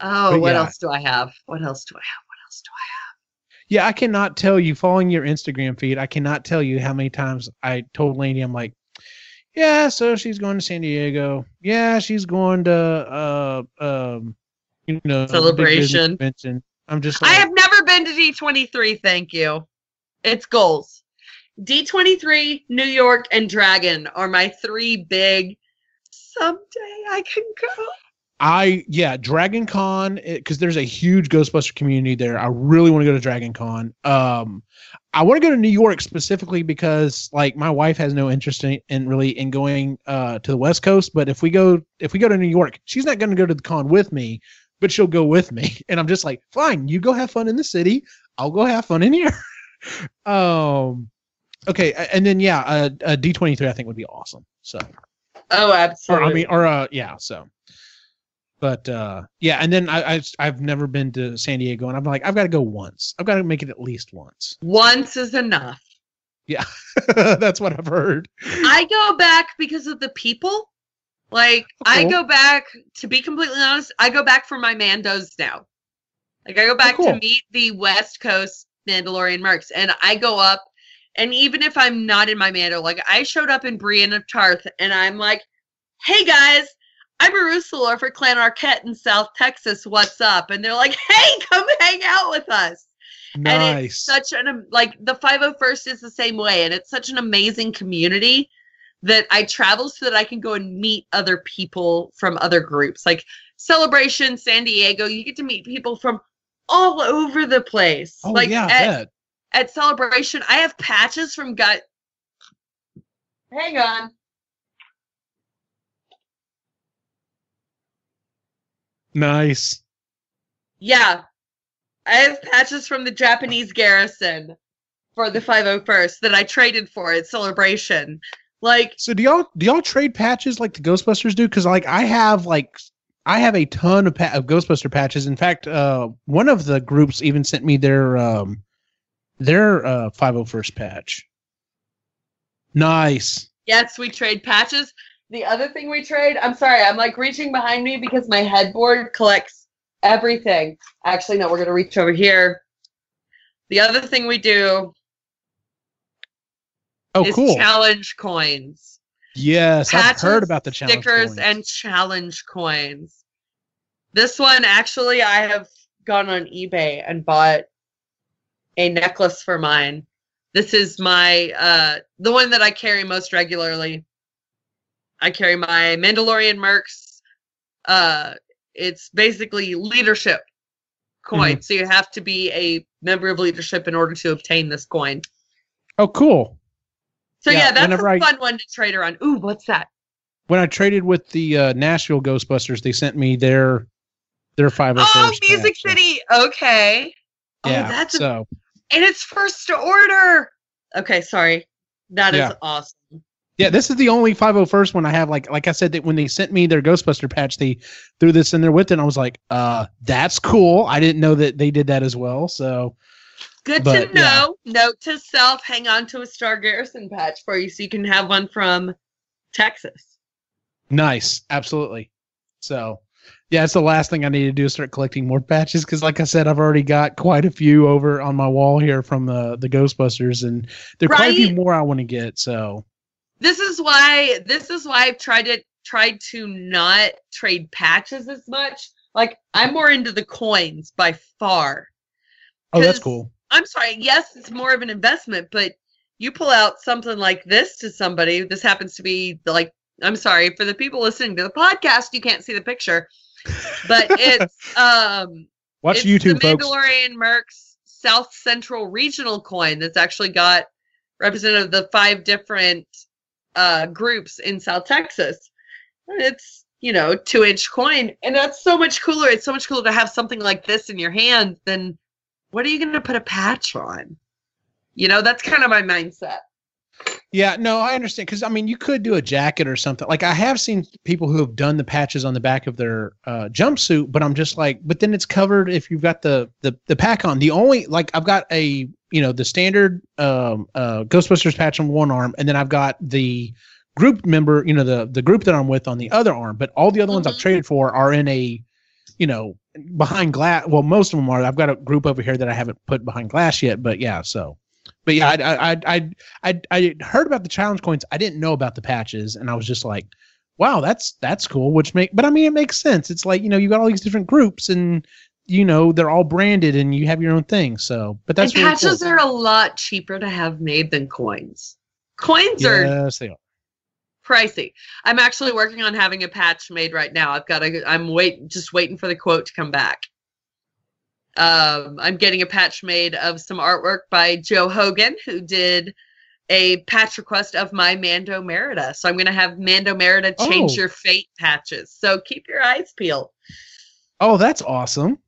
Oh, what yeah. else do I have? What else do I have? What else do I have? yeah, I cannot tell you following your Instagram feed. I cannot tell you how many times I told Lainey, I'm like, yeah, so she's going to San Diego. Yeah, she's going to, uh, um, you know, Celebration. convention. I'm just like, I have never been to D23. Thank you. It's goals. D23, New York, and Dragon are my three big. Someday I can go. I yeah, Dragon Con because there's a huge Ghostbuster community there. I really want to go to Dragon Con. Um, I want to go to New York specifically because like my wife has no interest in, in really in going uh to the West Coast. But if we go if we go to New York, she's not going to go to the con with me, but she'll go with me. And I'm just like, fine, you go have fun in the city. I'll go have fun in here. um, okay, and then yeah, uh, uh D23 I think would be awesome. So Oh, or absolutely. I mean, or uh, yeah. So, but uh, yeah, and then I, I I've never been to San Diego, and I'm like, I've got to go once. I've got to make it at least once. once is enough. Yeah that's what I've heard. I go back because of the people. Like I go back to be completely honest, I go back for my Mandos now. Like I go back cool. to meet the West Coast Mandalorian mercs and I go up and even if I'm not in my Mando, like I showed up in Brienne of Tarth and I'm like, "Hey guys, I'm Arusula for Clan Arquette in South Texas. What's up?" And they're like, "Hey, come hang out with us." Nice. And it's such an like the 501st is the same way, and it's such an amazing community that I travel so that I can go and meet other people from other groups. Like Celebration San Diego, you get to meet people from all over the place. oh like yeah, at, at Celebration, I have patches from gut. Hang on. Nice. Yeah. I have patches from the Japanese garrison for the 501st that I traded for at Celebration. Like, So do y'all do y'all trade patches like the Ghostbusters do? Because like I have like I have a ton of, pa- of Ghostbuster patches. In fact, uh, one of the groups even sent me their um, their uh, 501st patch. Nice. yes, we trade patches. The other thing we trade, I'm sorry, I'm like reaching behind me because my headboard collects everything. Actually, no, we're going to reach over here. The other thing we do Oh, is cool. challenge coins. Yes, I've heard about the challenge stickers coins. and challenge coins. This one actually I have gone on eBay and bought a necklace for mine. This is my uh the one that I carry most regularly. I carry my Mandalorian Mercs. Uh it's basically leadership coin. Mm-hmm. So you have to be a member of leadership in order to obtain this coin. Oh, cool. So Yeah, yeah, that's a fun one to trade around. Ooh, what's that? When I traded with the uh, Nashville Ghostbusters, they sent me their their 501st. Oh, Music patch, so- City. Okay. Yeah. oh, that's a, so and it's first to order. Okay, sorry. That is Yeah. awesome. Yeah, this is the only 501st one I have. Like like I said, that when they sent me their Ghostbuster patch, they threw this in there with it. And I was like, uh, that's cool. I didn't know that they did that as well. So Good But, to know. Note to self: hang on to a Star Garrison patch for you, so you can have one from Texas. nice, absolutely. So yeah, it's the last thing I need to do is start collecting more patches because, like I said, I've already got quite a few over on my wall here from the the Ghostbusters, and there are quite a few more I want to get. So This is why. This is why I've tried to tried to not trade patches as much. Like I'm more into the coins by far. oh, that's cool. I'm sorry. Yes, it's more of an investment, but you pull out something like this to somebody. This happens to be like I'm sorry for the people listening to the podcast. You can't see the picture, but it's um Watch it's YouTube, the folks. Mandalorian Mercs South Central Regional coin that's actually got representative of the five different uh groups in South Texas. It's you know two inch coin, and that's so much cooler. It's so much cooler to have something like this in your hand than what are you going to put a patch on? You know, that's kind of my mindset. Yeah, no, I understand because I mean you could do a jacket or something. Like I have seen people who have done the patches on the back of their uh, jumpsuit, but I'm just like, but then it's covered if you've got the the the pack on. The only like I've got a you know the standard um, uh, Ghostbusters patch on one arm, and then I've got the group member, you know the the group that I'm with on the other arm. But all the other ones I've Mhm. traded for are in a you know behind glass. Well, most of them are. I've got a group over here that I haven't put behind glass yet, but yeah, so. But yeah, I I I I I heard about the challenge coins. I didn't know about the patches, and I was just like, "Wow, that's that's cool." Which make, but I mean, it makes sense. It's like you know, you got all these different groups, and you know, they're all branded, and you have your own thing. So, but that's and really patches cool. are a lot cheaper to have made than coins. Coins are yes, they are. pricey. I'm actually working on having a patch made right now. I've got a I'm wait just waiting for the quote to come back. Um, I'm getting a patch made of some artwork by Joe Hogan, who did a patch request of my Mando Merida. So I'm gonna have Mando Merida change Oh. your fate patches. So keep your eyes peeled. Oh, that's awesome.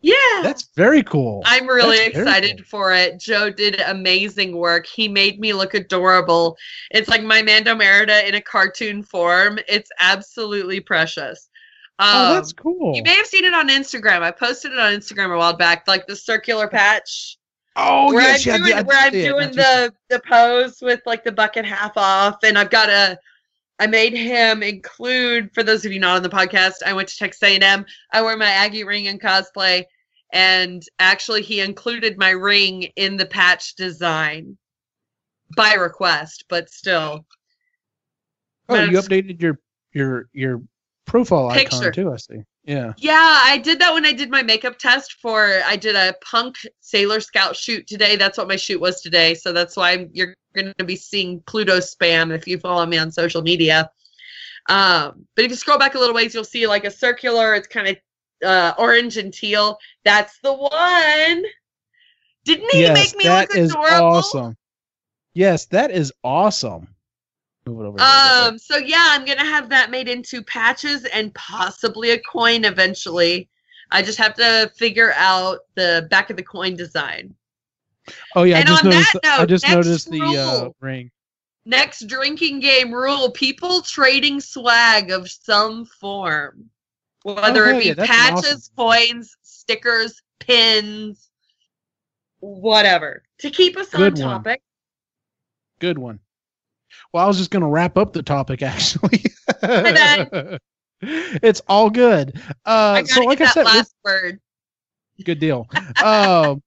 Yeah. That's very cool. I'm really That's excited cool. for it. Joe did amazing work. He made me look adorable. It's like my Mando Merida in a cartoon form. It's absolutely precious. Um, oh, that's cool. You may have seen it on Instagram. I posted it on Instagram a while back, like the circular patch oh, where yes, I'm yeah, doing, I where I'm it. doing the the pose with like the bucket half off, and I've got a. I made him include for those of you not on the podcast. I went to Texas A&M. I wear my Aggie ring in cosplay, and actually he included my ring in the patch design by request, but still. Oh, you That's- updated your your your profile Picture. icon too. I see. Yeah. Yeah, I did that when I did my makeup test for I did a punk Sailor Scout shoot today. That's what my shoot was today. So that's why I'm, you're going to be seeing Pluto spam if you follow me on social media. Um, but if you scroll back a little ways, you'll see like a circular. It's kind of uh, orange and teal. That's the one. Didn't he yes, make me that look is adorable? awesome. Yes, that is awesome. Move it over. Um, so yeah, I'm gonna have that made into patches and possibly a coin eventually. I just have to figure out the back of the coin design. Oh yeah, I and just on that noticed. I note, just next noticed the uh, rule. ring. Next drinking game rule: people trading swag of some form, whether it be patches, coins, stickers, pins, whatever, to keep us on Good one. topic. Good one. Well, I was just going to wrap up the topic actually. it's all good. Uh, so, like I that said, last word. good deal. um,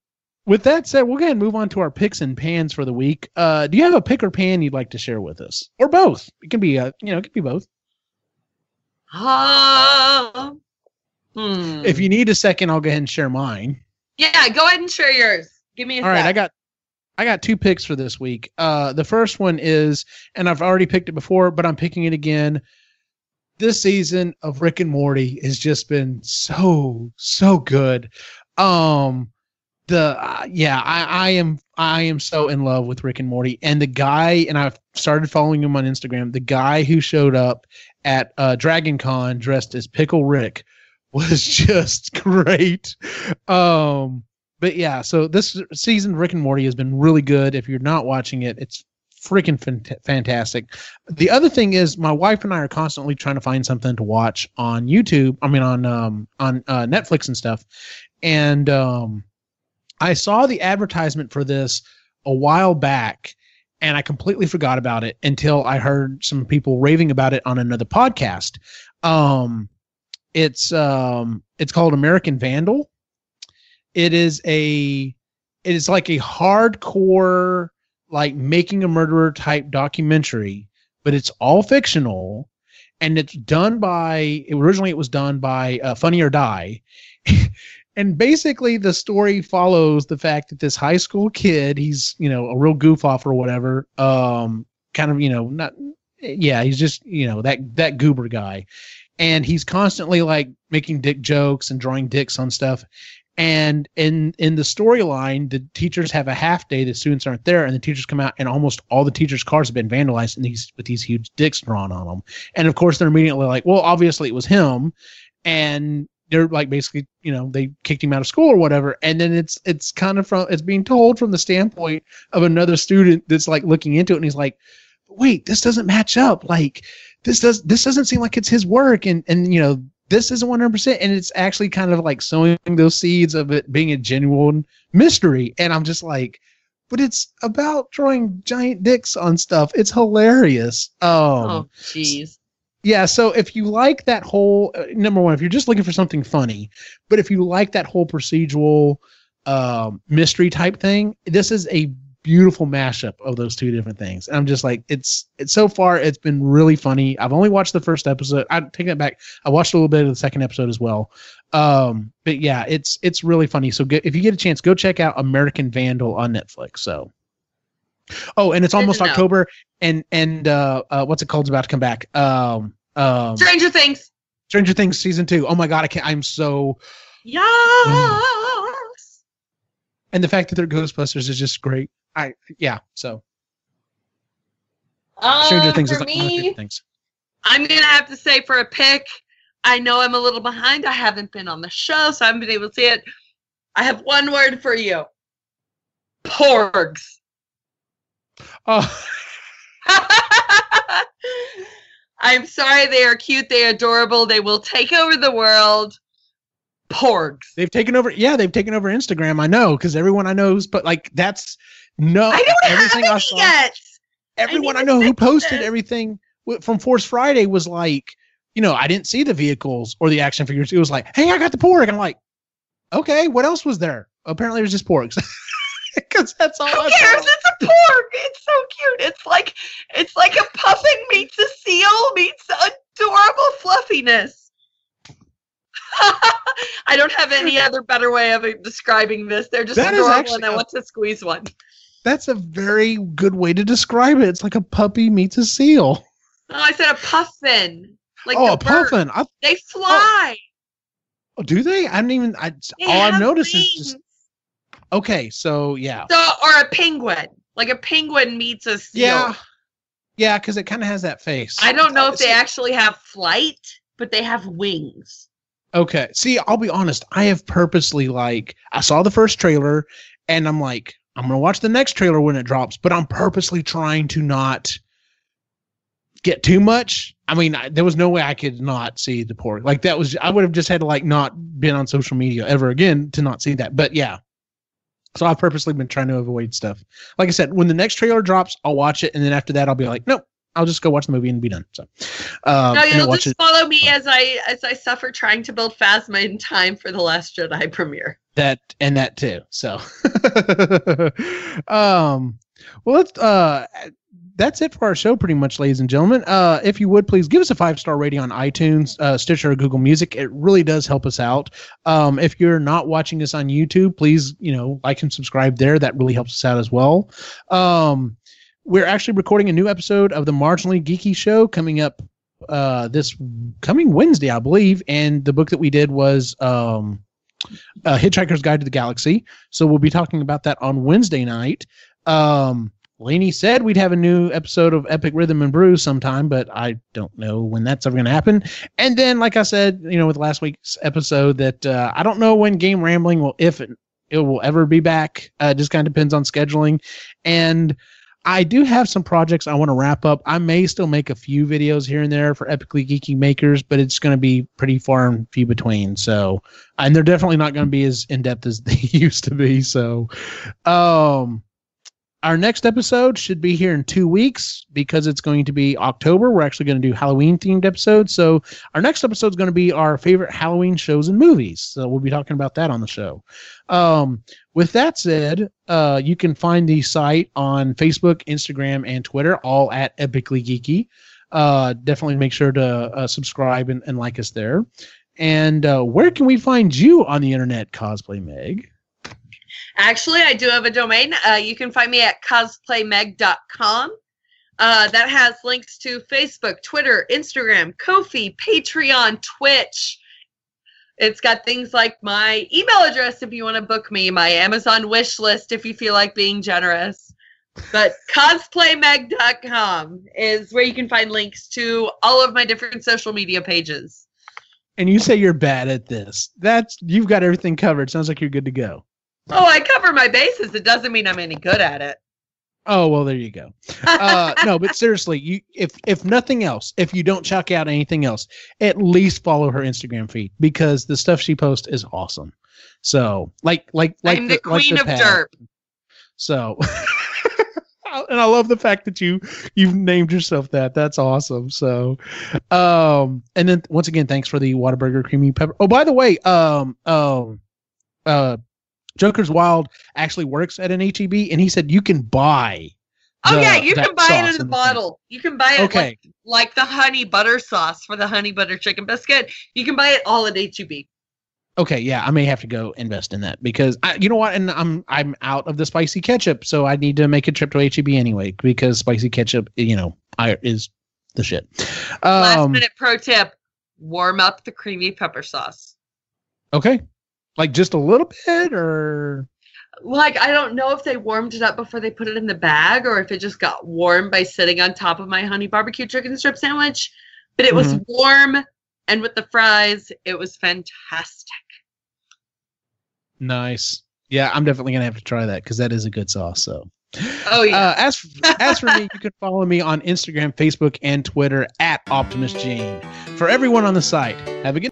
with that said, we'll go ahead and move on to our picks and pans for the week. Uh, do you have a pick or pan you'd like to share with us, or both? It can be, uh, you know, it can be both. Ah. hmm. If you need a second, I'll go ahead and share mine. Yeah, go ahead and share yours. Give me a All right. I got I got two picks for this week. Uh the first one is and I've already picked it before, but I'm picking it again. This season of Rick and Morty has just been so so good. Um the uh, yeah, I I am I am so in love with Rick and Morty and the guy and I've started following him on Instagram. The guy who showed up at uh Dragon Con dressed as Pickle Rick was just great. Um but yeah, so this season Rick and Morty has been really good. If you're not watching it, it's freaking fant- fantastic. The other thing is, my wife and I are constantly trying to find something to watch on YouTube. I mean, on um, on uh, Netflix and stuff. And um, I saw the advertisement for this a while back, and I completely forgot about it until I heard some people raving about it on another podcast. Um, it's um, it's called American Vandal it is a it is like a hardcore like making a murderer type documentary but it's all fictional and it's done by originally it was done by uh, funny or die and basically the story follows the fact that this high school kid he's you know a real goof off or whatever um kind of you know not yeah he's just you know that that goober guy. And he's constantly like making dick jokes and drawing dicks on stuff. And in in the storyline the teachers have a half day the students aren't there and the teachers come out and almost all the teachers cars have been vandalized and these with these huge dicks drawn on them and of course they're immediately like well obviously it was him. And they're like basically you know they kicked him out of school or whatever. And then it's it's kind of from it's being told from the standpoint of another student that's like looking into it and he's like wait this doesn't match up. Like this does this doesn't seem like it's his work. And and you know this isn't 100% and it's actually kind of like sowing those seeds of it being a genuine mystery. And i'm just like but it's about drawing giant dicks on stuff. It's hilarious. Um oh, jeez. Yeah so if you like that whole uh, number one if you're just looking for something funny but if you like that whole procedural um mystery type thing this is a beautiful mashup of those two different things. And I'm just like, it's it's so far it's been really funny. I've only watched the first episode. I take that back. I watched a little bit of the second episode as well. Um, but yeah, it's it's really funny. So get, if you get a chance, go check out American Vandal on Netflix. So. Oh, and it's almost October, and and uh, uh, what's it called? Is about to come back. Um, um, Stranger Things. Stranger Things season two. Oh my god, I can't. I'm so. Yes. And the fact that they're Ghostbusters is just great. I yeah. So Stranger uh, Things is like me, one of my favorite things. I'm gonna have to say for a pick. I know I'm a little behind. I haven't been on the show, so I haven't been able to see it. I have one word for you. Porgs. Oh. I'm sorry, they are cute, they are adorable, they will take over the world. Porgs. They've taken over yeah, they've taken over Instagram, I know, because everyone I know is but like that's no, I don't everything have I saw, yet. Everyone I, I know who posted this. everything from Force Friday was like, you know, I didn't see the vehicles or the action figures. It was like, hey, I got the porg. I'm like, okay, what else was there? Apparently, it was just porgs. Because that's all. Who I cares? It's a porg. It's so cute. It's like it's like a puffin meets a seal meets adorable fluffiness. I don't have any other better way of describing this. They're just that adorable, and I want to squeeze one. That's a very good way to describe it. It's like a puppy meets a seal. Oh, I said a puffin. Like oh, a puffin. I, they fly. Oh, do they? I didn't even. I, all I've noticed wings. is just. Okay, so yeah. So or a penguin, like a penguin meets a seal. Yeah, yeah, because it kind of has that face. I don't know if they actually have flight, but they have wings. Okay. See, I'll be honest. I have purposely like I saw the first trailer, and I'm like, I'm gonna watch the next trailer when it drops, but I'm purposely trying to not get too much. I mean, I, there was no way I could not see the porg. Like that was I would have just had to like not been on social media ever again to not see that. But yeah. So I've purposely been trying to avoid stuff. Like I said, when the next trailer drops, I'll watch it, and then after that, I'll be like, nope, I'll just go watch the movie and be done. So, um, no, you'll just it. follow me as I as I suffer trying to build Phasma in time for the Last Jedi premiere that and that too. So, um, well, let's uh, that's it for our show, pretty much, ladies and gentlemen. Uh, if you would please give us a five star rating on iTunes, uh, Stitcher, or Google Music. It really does help us out. Um, if you're not watching us on YouTube, please, you know, like and subscribe there. That really helps us out as well. Um, we're actually recording a new episode of the Marginally Geeky Show coming up uh, this coming Wednesday, I believe. And the book that we did was um, uh, Hitchhiker's Guide to the Galaxy. So we'll be talking about that on Wednesday night. Um, Lainey said we'd have a new episode of Epic Rhythm and Brew sometime, but I don't know when that's ever going to happen. And then, like I said, you know, with last week's episode, that uh, I don't know when Game Rambling will, if it, it will ever be back. Uh, just kind of depends on scheduling. And I do have some projects I want to wrap up. I may still make a few videos here and there for epically geeky makers, but it's going to be pretty far and few between. So, and they're definitely not going to be as in depth as they used to be. So, um, our next episode should be here in two weeks because it's going to be October. We're actually going to do Halloween themed episodes. So our next episode is going to be our favorite Halloween shows and movies. So we'll be talking about that on the show. Um, with that said, uh, you can find the site on Facebook, Instagram, and Twitter, all at Epically Geeky. Uh, definitely make sure to uh, subscribe and, and, like us there. And uh, where can we find you on the internet, Cosplay Meg? Actually, I do have a domain. Uh, you can find me at cosplaymeg.com. Uh, that has links to Facebook, Twitter, Instagram, Ko-fi, Patreon, Twitch. It's got things like my email address if you want to book me, my Amazon wish list if you feel like being generous. But cosplaymeg.com is where you can find links to all of my different social media pages. and you say you're bad at this, that's you've got everything covered. Sounds like you're good to go. Oh, I cover my bases. It doesn't mean I'm any good at it. Oh well, there you go. Uh, no, but seriously, you if if nothing else, if you don't check out anything else, at least follow her Instagram feed because the stuff she posts is awesome. So like like like I'm the, like queen of pad. derp. So, and I love the fact that you you've named yourself that. That's awesome. So, um, and then once again, thanks for the Whataburger creamy pepper. Oh, by the way, um, um, uh, Joker's Wild actually works at an HEB, and he said you can buy. Oh yeah, you can buy it in a the thing. bottle. You can buy it Okay. like, like the honey butter sauce for the honey butter chicken biscuit. You can buy it all at HEB. Okay, yeah, I may have to go invest in that because I, you know what, and I'm I'm out of the spicy ketchup, so I need to make a trip to HEB anyway because spicy ketchup, you know, I is the shit. Last Um, minute pro tip: warm up the creamy pepper sauce. okay, like just a little bit, or Like I don't know if they warmed it up before they put it in the bag or if it just got warm by sitting on top of my honey barbecue chicken strip sandwich, but it was Mhm. warm and with the fries, it was fantastic. nice. Yeah, I'm definitely gonna have to try that because that is a good sauce. So. Oh yeah. Uh, as as for me, you can follow me on Instagram, Facebook, and Twitter at Optimus Jane. For everyone on the site, have a good.